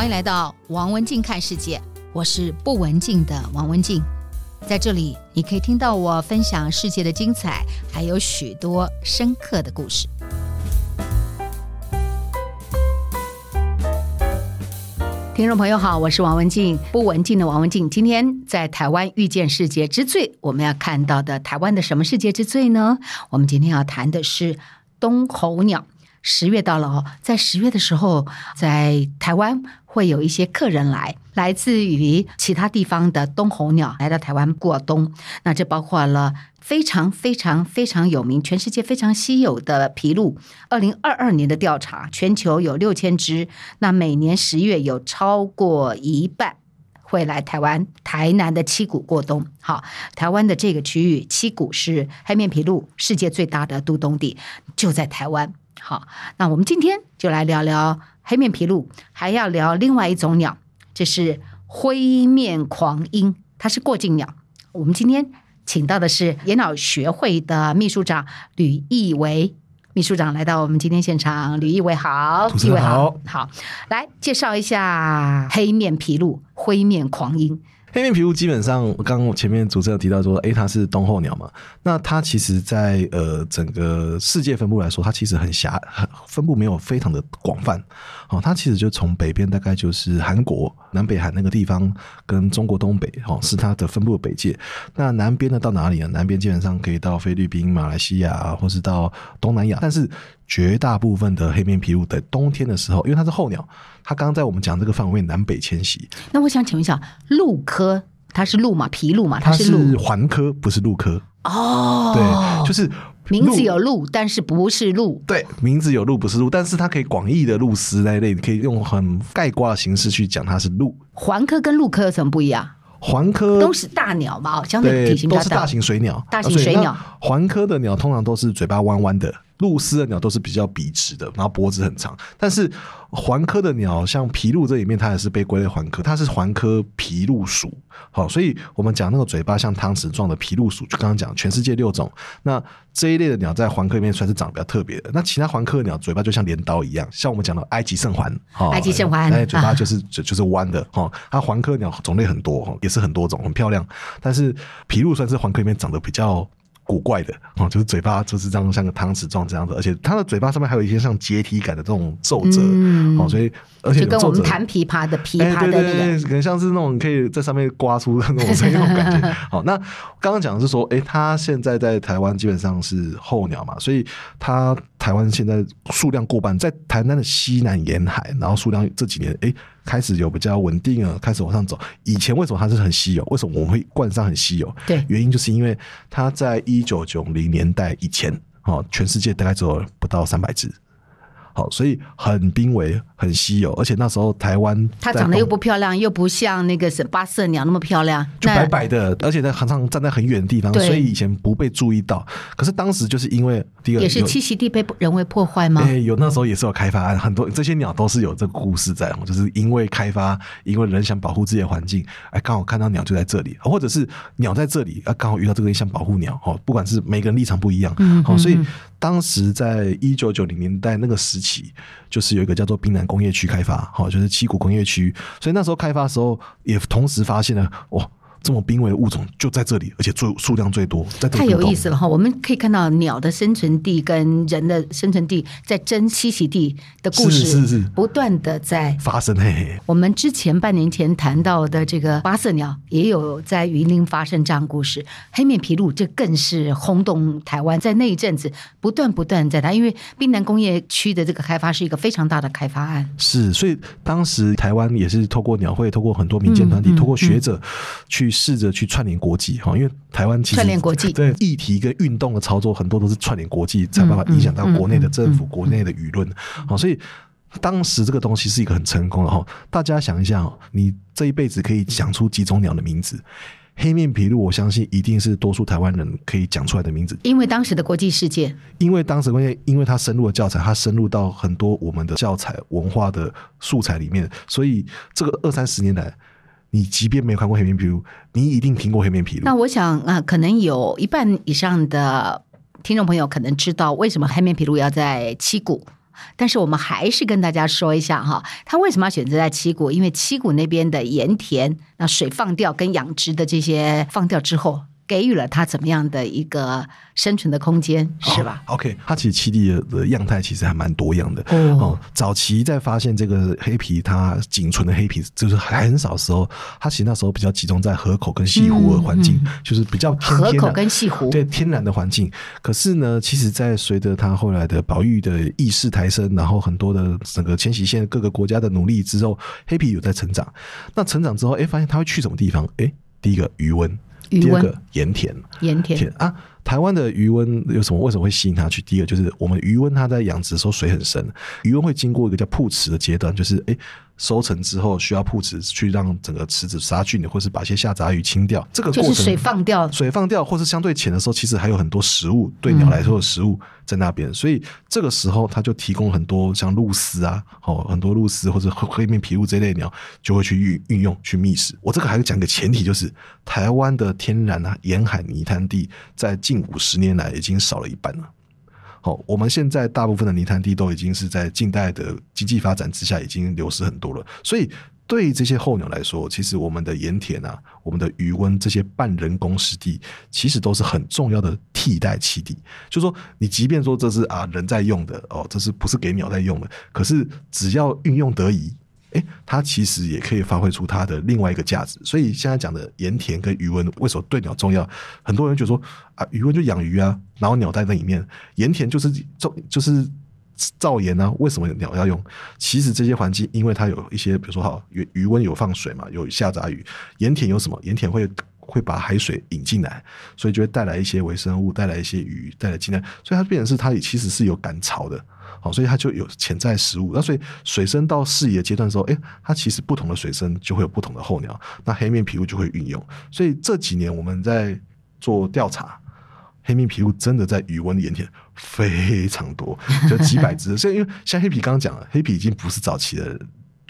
欢迎来到王文静看世界，我是不文静的王文静，在这里你可以听到我分享世界的精彩，还有许多深刻的故事。听众朋友好，我是王文静，不文静的王文静。今天在台湾遇见世界之最，我们要看到的台湾的什么世界之最呢？我们今天要谈的是冬候鸟。十月到了哦，在十月的时候，在台湾会有一些客人来，来自于其他地方的冬候鸟来到台湾过冬。那这包括了非常非常非常有名、全世界非常稀有的皮鹿。二零二二年的调查，全球有六千只。那每年十月有超过一半会来台湾台南的七股过冬。好，台湾的这个区域，七股是黑面皮鹿世界最大的渡冬地，就在台湾。好，那我们今天就来聊聊黑面琵鹭，还要聊另外一种鸟，这是灰面狂鹰，它是过境鸟。我们今天请到的是野鸟学会的秘书长吕义维秘书长来到我们今天现场，吕义伟好，主持人好，好，来介绍一下黑面琵鹭、灰面狂鹰。黑面琵鹭基本上，刚刚前面主持人提到说，哎，它是冬候鸟嘛。那它其实在，呃整个世界分布来说，它其实很狭，分布没有非常的广泛。哦，它其实就从北边大概就是韩国南北韩那个地方，跟中国东北哦是它的分布的北界。那南边呢到哪里呢？南边基本上可以到菲律宾、马来西亚，或是到东南亚。但是绝大部分的黑面琵鹭在冬天的时候，因为它是候鸟，它刚刚在我们讲这个范围南北迁徙。那我想请问一下，鹿科它是鹿嘛？琵鹭嘛？它是环科，不是鹿科。哦，对，就是。名字有鹿，但是不是鹿。对，名字有鹿，不是鹿，但是它可以广义的鹭鸶那一类，可以用很概括的形式去讲它是鹿。环科跟鹿科有什么不一样？环科都是大鸟嘛，相对体型比较大，都是大型水鸟。大型水鸟，环科的鸟通常都是嘴巴弯弯的。鹭鸶的鸟都是比较笔直的，然后脖子很长。但是环科的鸟，像琵鹭这里面，它也是被归类环科，它是环科琵鹭属。好，所以我们讲那个嘴巴像汤匙状的琵鹭属，就刚刚讲全世界六种。那这一类的鸟在环科里面算是长得比较特别的。那其他环科的鸟嘴巴就像镰刀一样，像我们讲的埃及圣环，埃及圣环，那嘴巴就是就就是弯的。哈，它环科鸟种类很多，也是很多种，很漂亮。但是琵鹭算是环科里面长得比较。古怪的哦，就是嘴巴就是这样，像个汤匙状这样子，而且它的嘴巴上面还有一些像阶梯感的这种皱褶，嗯、哦，所以而且就跟我们弹琵琶的琵琶的那个，欸、对对对，可能像是那种可以在上面刮出那种声音那种感觉。好，那刚刚讲的是说，哎、欸，它现在在台湾基本上是候鸟嘛，所以它台湾现在数量过半，在台南的西南沿海，然后数量这几年哎。欸开始有比较稳定了，开始往上走。以前为什么它是很稀有？为什么我们会冠上很稀有？对，原因就是因为它在一九九零年代以前，哦，全世界大概只有不到三百只。好，所以很濒危，很稀有，而且那时候台湾它长得又不漂亮，又不像那个什八色鸟那么漂亮，就白白的，而且在常常站在很远的地方，所以以前不被注意到。可是当时就是因为第二也是栖息地被人为破坏吗？哎，有那时候也是有开发案，很多这些鸟都是有这个故事在，就是因为开发，因为人想保护自己的环境，哎，刚好看到鸟就在这里，或者是鸟在这里，啊，刚好遇到这个想保护鸟，哦，不管是每个人立场不一样，嗯，好，所以。当时在一九九零年代那个时期，就是有一个叫做冰南工业区开发，好，就是七股工业区，所以那时候开发的时候，也同时发现了，哇。这么濒危的物种就在这里，而且最数量最多，在太有意思了哈！我们可以看到鸟的生存地跟人的生存地在争栖息地的故事，是是是，不断的在发生。嘿嘿，我们之前半年前谈到的这个八色鸟，也有在云林发生这样故事。黑面琵鹭这更是轰动台湾，在那一阵子不断不断在谈，因为滨南工业区的这个开发是一个非常大的开发案。是，所以当时台湾也是透过鸟会，透过很多民间团体，嗯嗯嗯、透过学者去。试着去串联国际哈，因为台湾其实串联国际对议题跟运动的操作很多都是串联国际，才有办法影响到国内的政府、国内的舆论。好，所以当时这个东西是一个很成功的哈。大家想一下，你这一辈子可以讲出几种鸟的名字？黑面琵鹭，我相信一定是多数台湾人可以讲出来的名字。因为当时的国际事件，因为当时关键，因为它深入了教材，它深入到很多我们的教材文化的素材里面，所以这个二三十年来。你即便没有看过黑面琵鹭，你一定听过黑面琵鹭。那我想啊，可能有一半以上的听众朋友可能知道为什么黑面琵鹭要在七谷。但是我们还是跟大家说一下哈，他为什么要选择在七谷？因为七谷那边的盐田，那水放掉跟养殖的这些放掉之后。给予了它怎么样的一个生存的空间，是吧？OK，它其实七地的样态其实还蛮多样的。哦，哦，早期在发现这个黑皮，它仅存的黑皮就是还很少的时候，它其实那时候比较集中在河口跟西湖的环境，嗯嗯、就是比较偏河口跟西湖对天然的环境。可是呢，其实，在随着它后来的保育的意识抬升，然后很多的整个迁徙线各个国家的努力之后，黑皮有在成长。那成长之后，哎，发现它会去什么地方？哎，第一个鱼塭。第二个盐田，盐田啊，台湾的鱼温有什么？为什么会吸引他去？第一个就是我们鱼温它在养殖的时候水很深，鱼温会经过一个叫铺池的阶段，就是诶。收成之后需要铺池去让整个池子杀菌，或是把一些下杂鱼清掉。这个过程就是水放掉，水放掉，或是相对浅的时候，其实还有很多食物对鸟来说的食物在那边。嗯、所以这个时候，它就提供很多像鹭鸶啊，哦，很多鹭鸶或者黑面琵鹭这类鸟就会去运运用去觅食。我这个还要讲一个前提，就是台湾的天然啊沿海泥滩地，在近五十年来已经少了一半了。好，我们现在大部分的泥滩地都已经是在近代的经济发展之下已经流失很多了，所以对这些候鸟来说，其实我们的盐田啊、我们的鱼温这些半人工湿地，其实都是很重要的替代栖地。就是说，你即便说这是啊人在用的哦，这是不是给鸟在用的？可是只要运用得宜。哎，它其实也可以发挥出它的另外一个价值。所以现在讲的盐田跟鱼温为什么对鸟重要？很多人就说啊，鱼温就养鱼啊，然后鸟在那里面；盐田就是造就是造盐啊，为什么鸟要用？其实这些环境，因为它有一些，比如说哈，鱼鱼温有放水嘛，有下杂鱼；盐田有什么？盐田会会把海水引进来，所以就会带来一些微生物，带来一些鱼，带来进来，所以它变成是它也其实是有赶潮的。好，所以它就有潜在食物。那所以水生到适宜的阶段的时候，哎，它其实不同的水生就会有不同的候鸟。那黑面琵鹭就会运用。所以这几年我们在做调查，黑面琵鹭真的在鱼塭盐田非常多，就几百只。所以因为像黑皮刚刚讲了，黑皮已经不是早期的。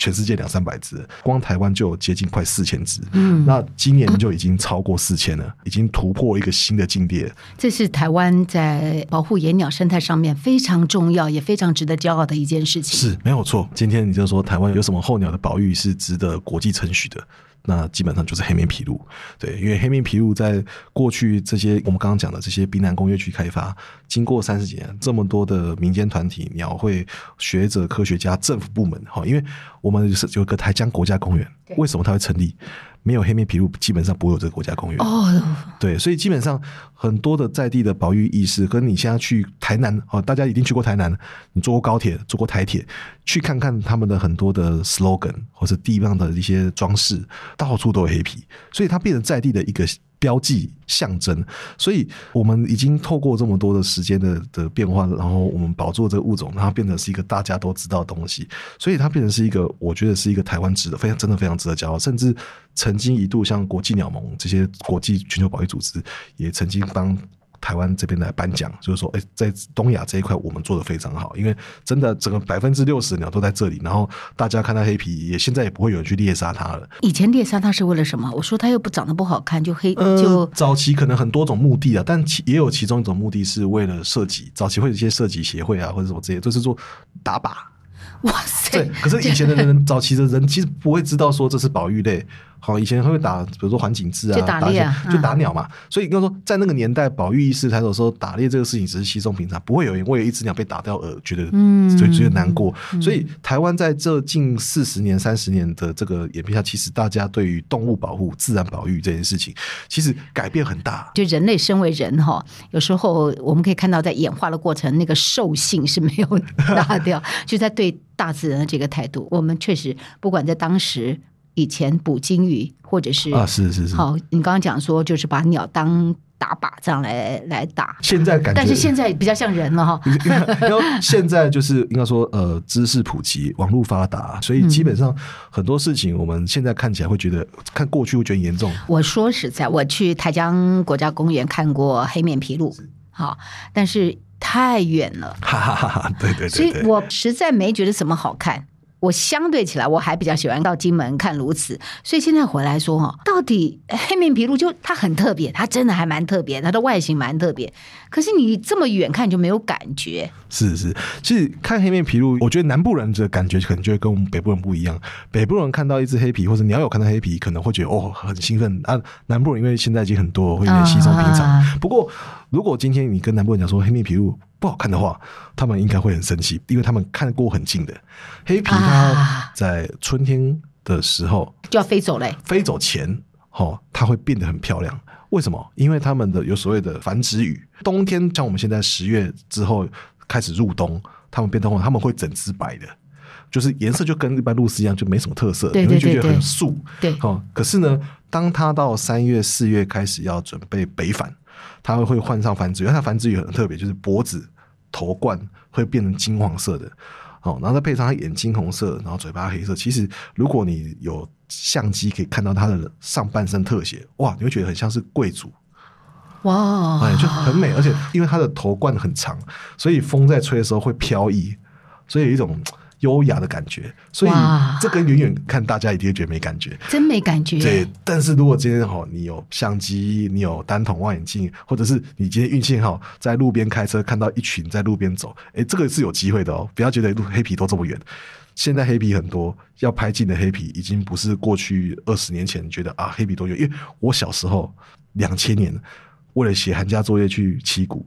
全世界两三百只，光台湾就有接近快四千只。嗯，那今年就已经超过四千了，嗯，已经突破一个新的境界。这是台湾在保护野鸟生态上面非常重要，也非常值得骄傲的一件事情。是，没有错。今天你就说台湾有什么候鸟的保育是值得国际称许的？那基本上就是黑面琵鹭，对，因为黑面琵鹭在过去这些我们刚刚讲的这些滨南工业区开发，经过三十几年，这么多的民间团体、鸟会、学者、科学家、政府部门，哈，因为我们是有个台江国家公园，为什么它会成立？没有黑面琵鹭，基本上不会有这个国家公园。哦，对，所以基本上很多的在地的保育意识，跟你现在去台南哦，大家一定去过台南，你坐过高铁，坐过台铁，去看看他们的很多的 slogan 或者地方的一些装饰，到处都有黑皮，所以它变成在地的一个。标记象征，所以我们已经透过这么多的时间的的变化，然后我们保住这个物种，让它变成是一个大家都知道的东西，所以它变成是一个，我觉得是一个台湾值得非常真的非常值得骄傲，甚至曾经一度像国际鸟盟这些国际全球保育组织也曾经帮。台湾这边来颁奖，就是说，哎，在东亚这一块，我们做的非常好，因为真的整个百分之六十的鸟都在这里，然后大家看到黑皮，也现在也不会有人去猎杀它了。以前猎杀它是为了什么？我说它又不长得不好看，就黑就、呃、早期可能很多种目的啊，但其也有其中一种目的是为了射击，早期会有一些射击协会啊，或者什么这些，就是说打靶。哇塞！对，可是以前的人，早期的人其实不会知道说这是保育类。好，以前会打，比如说环颈雉啊，打猎啊，就打鸟嘛。嗯、所以，应该说，在那个年代，保育意识抬头说，打猎这个事情只是稀松平常，不会有人为了一只鸟被打掉而觉得，嗯，所以觉得难过。嗯、所以，台湾在这近四十年、三十年的这个演变下，其实大家对于动物保护、自然保育这件事情，其实改变很大。就人类身为人哈，有时候我们可以看到，在演化的过程，那个兽性是没有 打掉，就在对大自然的这个态度，我们确实不管在当时。以前捕鲸鱼，或者是啊，是是是。好，你刚刚讲说，就是把鸟当打靶这样来来打。现在感觉，但是现在比较像人了哈。然后现在就是应该说，呃，知识普及，网络发达，所以基本上很多事情，我们现在看起来会觉得，看过去会觉得严重。我说实在，我去台江国家公园看过黑面琵鹭，好，但是太远了。哈哈哈哈！对对对，所以我实在没觉得什么好看。我相对起来，我还比较喜欢到金门看鸬鹚，所以现在回来说哈，到底黑面琵鹭就它很特别，它真的还蛮特别，它的外形蛮特别。可是你这么远看就没有感觉。是是，其实看黑面琵鹭，我觉得南部人的感觉可能就会跟我们北部人不一样。北部人看到一只黑皮，或者鸟有看到黑皮，可能会觉得哦很兴奋啊。南部人因为现在已经很多，会有点稀松平常。啊、不过如果今天你跟南部人讲说黑面琵鹭不好看的话，他们应该会很生气，因为他们看过很近的黑皮，它在春天的时候、啊、就要飞走嘞。飞走前，哦，它会变得很漂亮。为什么？因为他们的有所谓的繁殖羽，冬天像我们现在十月之后开始入冬，他们变冬后，他们会整只白的，就是颜色就跟一般鹭鸶一样，就没什么特色，你会觉得很素。对，哦，可是呢，当它到三月四月开始要准备北返。它会换上繁殖羽，因为它繁殖羽很特别，就是脖子、头冠会变成金黄色的，哦，然后再配上它眼睛红色，然后嘴巴黑色。其实如果你有相机可以看到它的上半身特写，哇，你会觉得很像是贵族，哇，哎，就很美。而且因为它的头冠很长，所以风在吹的时候会飘逸，所以有一种。优雅的感觉，所以这跟远远看大家一定会觉得没感觉，真没感觉。对，但是如果今天好，你有相机，你有单筒望远镜，或者是你今天运气好，在路边开车看到一群在路边走，哎，这个是有机会的哦。不要觉得黑皮都这么远，现在黑皮很多，要拍近的黑皮已经不是过去二十年前觉得啊黑皮多远，因为我小时候两千年为了写寒假作业去七股，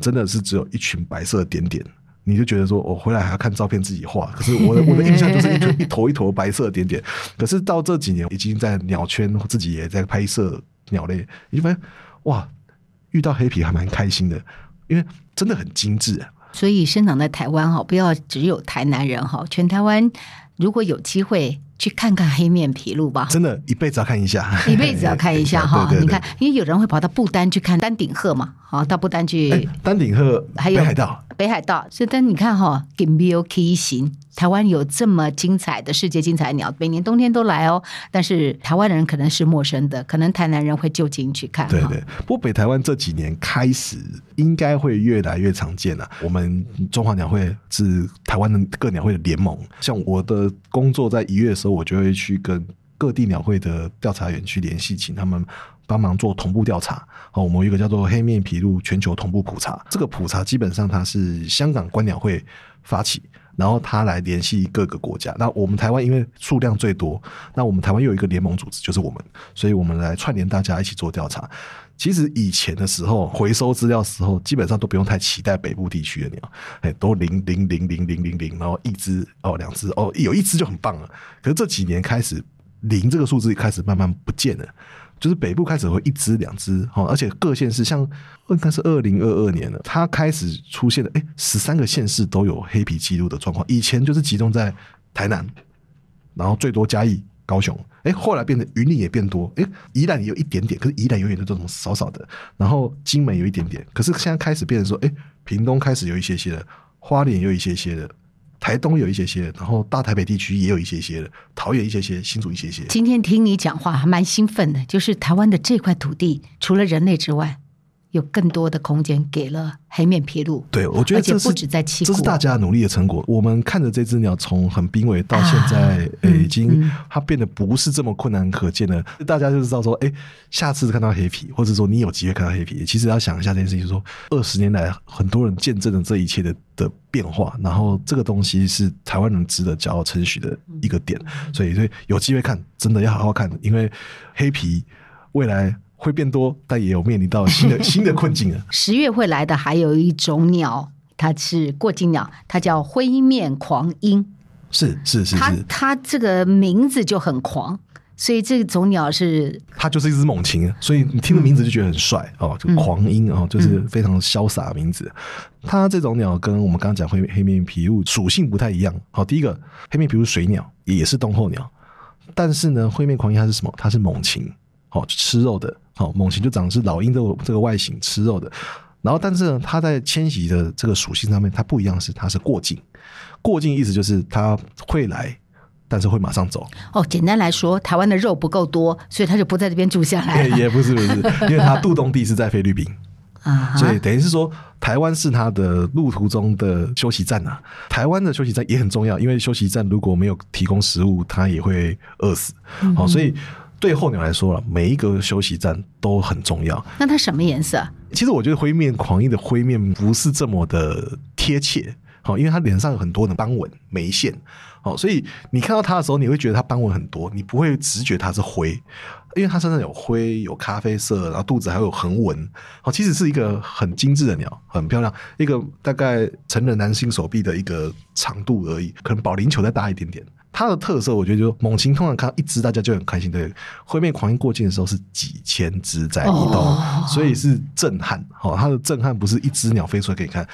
真的是只有一群白色的点点。你就觉得说，我回来还要看照片自己画，可是我的 我的印象就是一坨一坨一坨白色的点点。可是到这几年，已经在鸟圈自己也在拍摄鸟类，你就发现哇，遇到黑皮还蛮开心的，因为真的很精致啊。所以生长在台湾哈，不要只有台南人哈，全台湾如果有机会。去看看黑面琵鹭吧，真的，一辈子要看一下，一辈子要看一下 哈。你看，因为有人会跑到不丹去看丹顶鹤嘛，好，到不丹去。丹顶鹤还有北海道，北海道。所以，但你看哈，给没有可以行。台湾有这么精彩的世界精彩鸟，每年冬天都来哦。但是台湾人可能是陌生的，可能台南人会就近去看。对对，不过北台湾这几年开始应该会越来越常见了。我们中华鸟会是台湾的各鸟会的联盟，像我的工作在一月的时候，我就会去跟各地鸟会的调查员去联系，请他们帮忙做同步调查。好，我们有一个叫做黑面琵鹭全球同步普查，这个普查基本上它是香港观鸟会发起。然后他来联系各个国家，那我们台湾因为数量最多，那我们台湾又有一个联盟组织，就是我们，所以我们来串联大家一起做调查。其实以前的时候回收资料的时候，基本上都不用太期待北部地区的鸟，哎，都零零零零零零零，然后一只哦两只哦有一只就很棒了。可是这几年开始零这个数字开始慢慢不见了。就是北部开始会一只两只，而且各县市像应该是二零二二年了，它开始出现了，哎，十三个县市都有黑皮记录的状况。以前就是集中在台南，然后最多嘉义、高雄，哎，后来变得云林也变多，哎，宜兰也有一点点，可是宜兰永远都这种少少的，然后金门有一点点，可是现在开始变成说，哎，屏东开始有一些些的，花莲有一些些的。台东有一些些，然后大台北地区也有一些些的，桃园一些些，新竹一些些。今天听你讲话还蛮兴奋的，就是台湾的这块土地，除了人类之外，有更多的空间给了黑面琵鹭。对，我觉得这是不止在七股，这是大家努力的成果。我们看着这只鸟从很濒危到现在，哎、啊欸，已经它变得不是这么困难可见了。嗯、大家就知道说，哎、欸，下次看到黑皮，或者说你有机会看到黑皮，其实要想一下这件事情，说二十年来很多人见证了这一切的的变化，然后这个东西是台湾人值得骄傲称许的一个点。所以，所以有机会看，真的要好好看，因为黑皮未来。会变多，但也有面临到新的 新的困境啊。十月会来的还有一种鸟，它是过境鸟，它叫灰面狂鹰。是是是是，它它这个名字就很狂，所以这种鸟是它就是一只猛禽，所以你听的名字就觉得很帅、嗯、哦，就狂鹰哦，就是非常潇洒的名字。嗯、它这种鸟跟我们刚刚讲灰黑面琵鹭属性不太一样。好，第一个黑面琵鹭水鸟也是冬候鸟，但是呢，灰面狂鹰它是什么？它是猛禽。好吃肉的，好猛禽就长的是老鹰这个这个外形，吃肉的。然后，但是呢，它在迁徙的这个属性上面，它不一样，是它是过境。过境意思就是它会来，但是会马上走。哦，简单来说，台湾的肉不够多，所以它就不在这边住下来。也不是不是，因为它渡冬地是在菲律宾。啊，所以等于是说，台湾是它的路途中的休息站呐、啊。台湾的休息站也很重要，因为休息站如果没有提供食物，它也会饿死。好、嗯，所以对候鸟来说了，每一个休息站都很重要。那它什么颜色？其实我觉得灰面狂鹰的灰面不是这么的贴切。好，因为它脸上有很多的斑纹、眉线。好，所以你看到它的时候，你会觉得它斑纹很多，你不会直觉它是灰，因为它身上有灰、有咖啡色，然后肚子还有横纹。好，其实是一个很精致的鸟，很漂亮，一个大概成人男性手臂的一个长度而已，可能保龄球再大一点点。它的特色，我觉得就猛禽通常看到一只，大家就很开心。对，灰面狂鹰过境的时候是几千只在移动，哦，所以是震撼。好，它的震撼不是一只鸟飞出来给你看。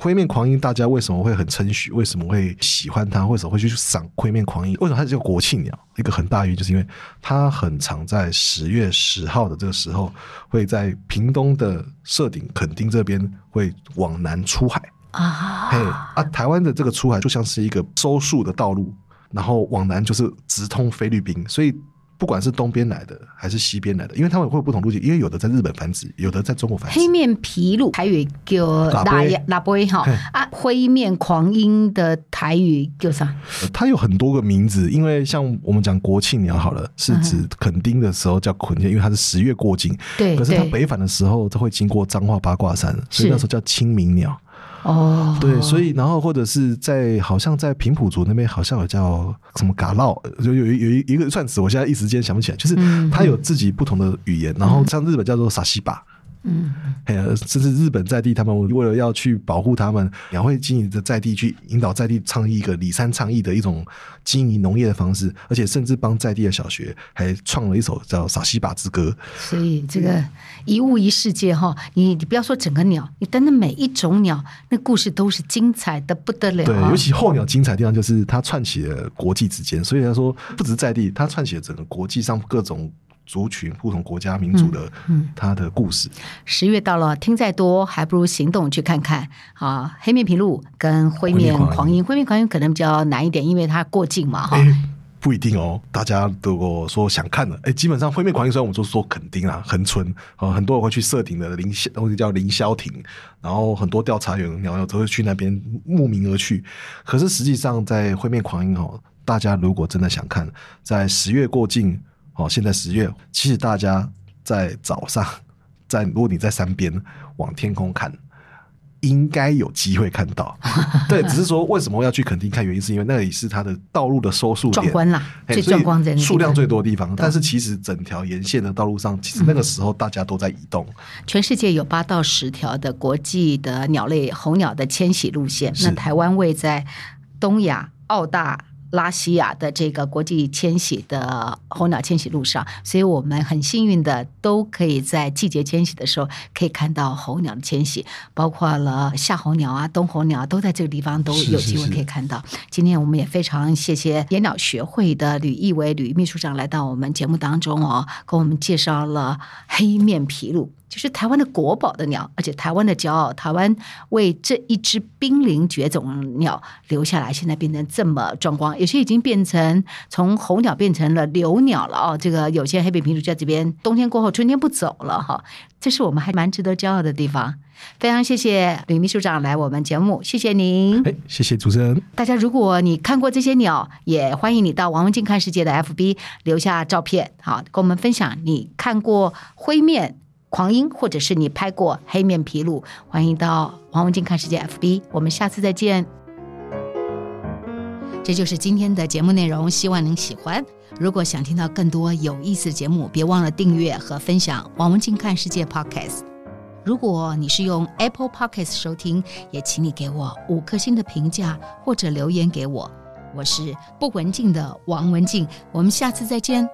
灰面狂鹰，大家为什么会很称许？为什么会喜欢它？为什么会去赏灰面狂鹰？为什么它是一个国庆鸟？一个很大原因就是因为它很常在十月十号的这个时候，会在屏东的社顶垦丁这边会往南出海啊。嘿啊，台湾的这个出海就像是一个收束的道路，然后往南就是直通菲律宾，所以。不管是东边来的还是西边来的，因为他们会有不同路径，因为有的在日本繁殖，有的在中国繁殖。黑面琵鹭台语叫拉拉贝哈啊，灰面狂鹰的台语叫啥？它有很多个名字，因为像我们讲国庆鸟好了，是指垦丁的时候叫垦丁，因为它是十月过境。对，可是它北返的时候，它会经过彰化八卦山，所以那时候叫清明鸟。哦，对，所以然后或者是在好像在平埔族那边好像有叫什么嘎烙，就有有一一个串词，我现在一时间想不起来，就是它有自己不同的语言，然后像日本叫做撒西巴。嗯，还有甚至日本在地，他们为了要去保护他们，鸟会经营的在地去引导在地倡议一个里山倡议的一种经营农业的方式，而且甚至帮在地的小学还创了一首叫《撒西巴之歌》。所以这个一物一世界哈，你你不要说整个鸟，你单单每一种鸟，那故事都是精彩的不得了。对，尤其候鸟精彩的地方就是它串起了国际之间，所以他说不止在地，它串起了整个国际上各种。族群、不同国家、民族的，嗯，它的故事。十月到了，听再多还不如行动去看看啊！黑面琵鹭跟灰面狂鹰，灰面狂鹰可能比较难一点，因为它过境嘛，哈、欸。不一定哦，大家如果说想看的，哎、欸，基本上灰面狂鹰虽然我们就说垦丁啊，恒春啊，很多人会去设顶的凌霄，东西叫凌霄亭，然后很多调查员鸟友都会去那边慕名而去。可是实际上，在灰面狂鹰哦，大家如果真的想看，在十月过境。哦，现在十月，其实大家在早上，在如果你在山边往天空看，应该有机会看到。对，只是说为什么要去垦丁看？原因是因为那里是它的道路的收束点，壮观啦，最壮观的数量最多的地方。但是其实整条沿线的道路上，其实那个时候大家都在移动。嗯、全世界有八到十条的国际的鸟类候鸟的迁徙路线，那台湾位在东亚、澳大。拉西亚的这个国际迁徙的候鸟迁徙路上，所以我们很幸运的都可以在季节迁徙的时候可以看到候鸟的迁徙，包括了夏候鸟啊、冬候鸟都在这个地方都有机会可以看到。是是是。今天我们也非常谢谢野鸟学会的吕义伟吕秘书长来到我们节目当中哦，给我们介绍了黑面琵鹭。就是台湾的国宝的鸟，而且台湾的骄傲。台湾为这一只濒临绝种鸟留下来，现在变成这么壮观，有些已经变成从候鸟变成了留鸟了哦。这个有些黑面琵鹭在这边，冬天过后春天不走了哈。这是我们还蛮值得骄傲的地方。非常谢谢吕秘书长来我们节目，谢谢您。哎，谢谢主持人。大家如果你看过这些鸟，也欢迎你到王文静看世界的 FB 留下照片，好，跟我们分享你看过灰面狂鹰，或者是你拍过黑面琵鹭，欢迎到王文静看世界 FB，我们下次再见。这就是今天的节目内容，希望您喜欢。如果想听到更多有意思的节目，别忘了订阅和分享王文静看世界 Podcast。如果你是用 Apple Podcast 收听，也请你给我五颗星的评价或者留言给我。我是不文静的王文静，我们下次再见。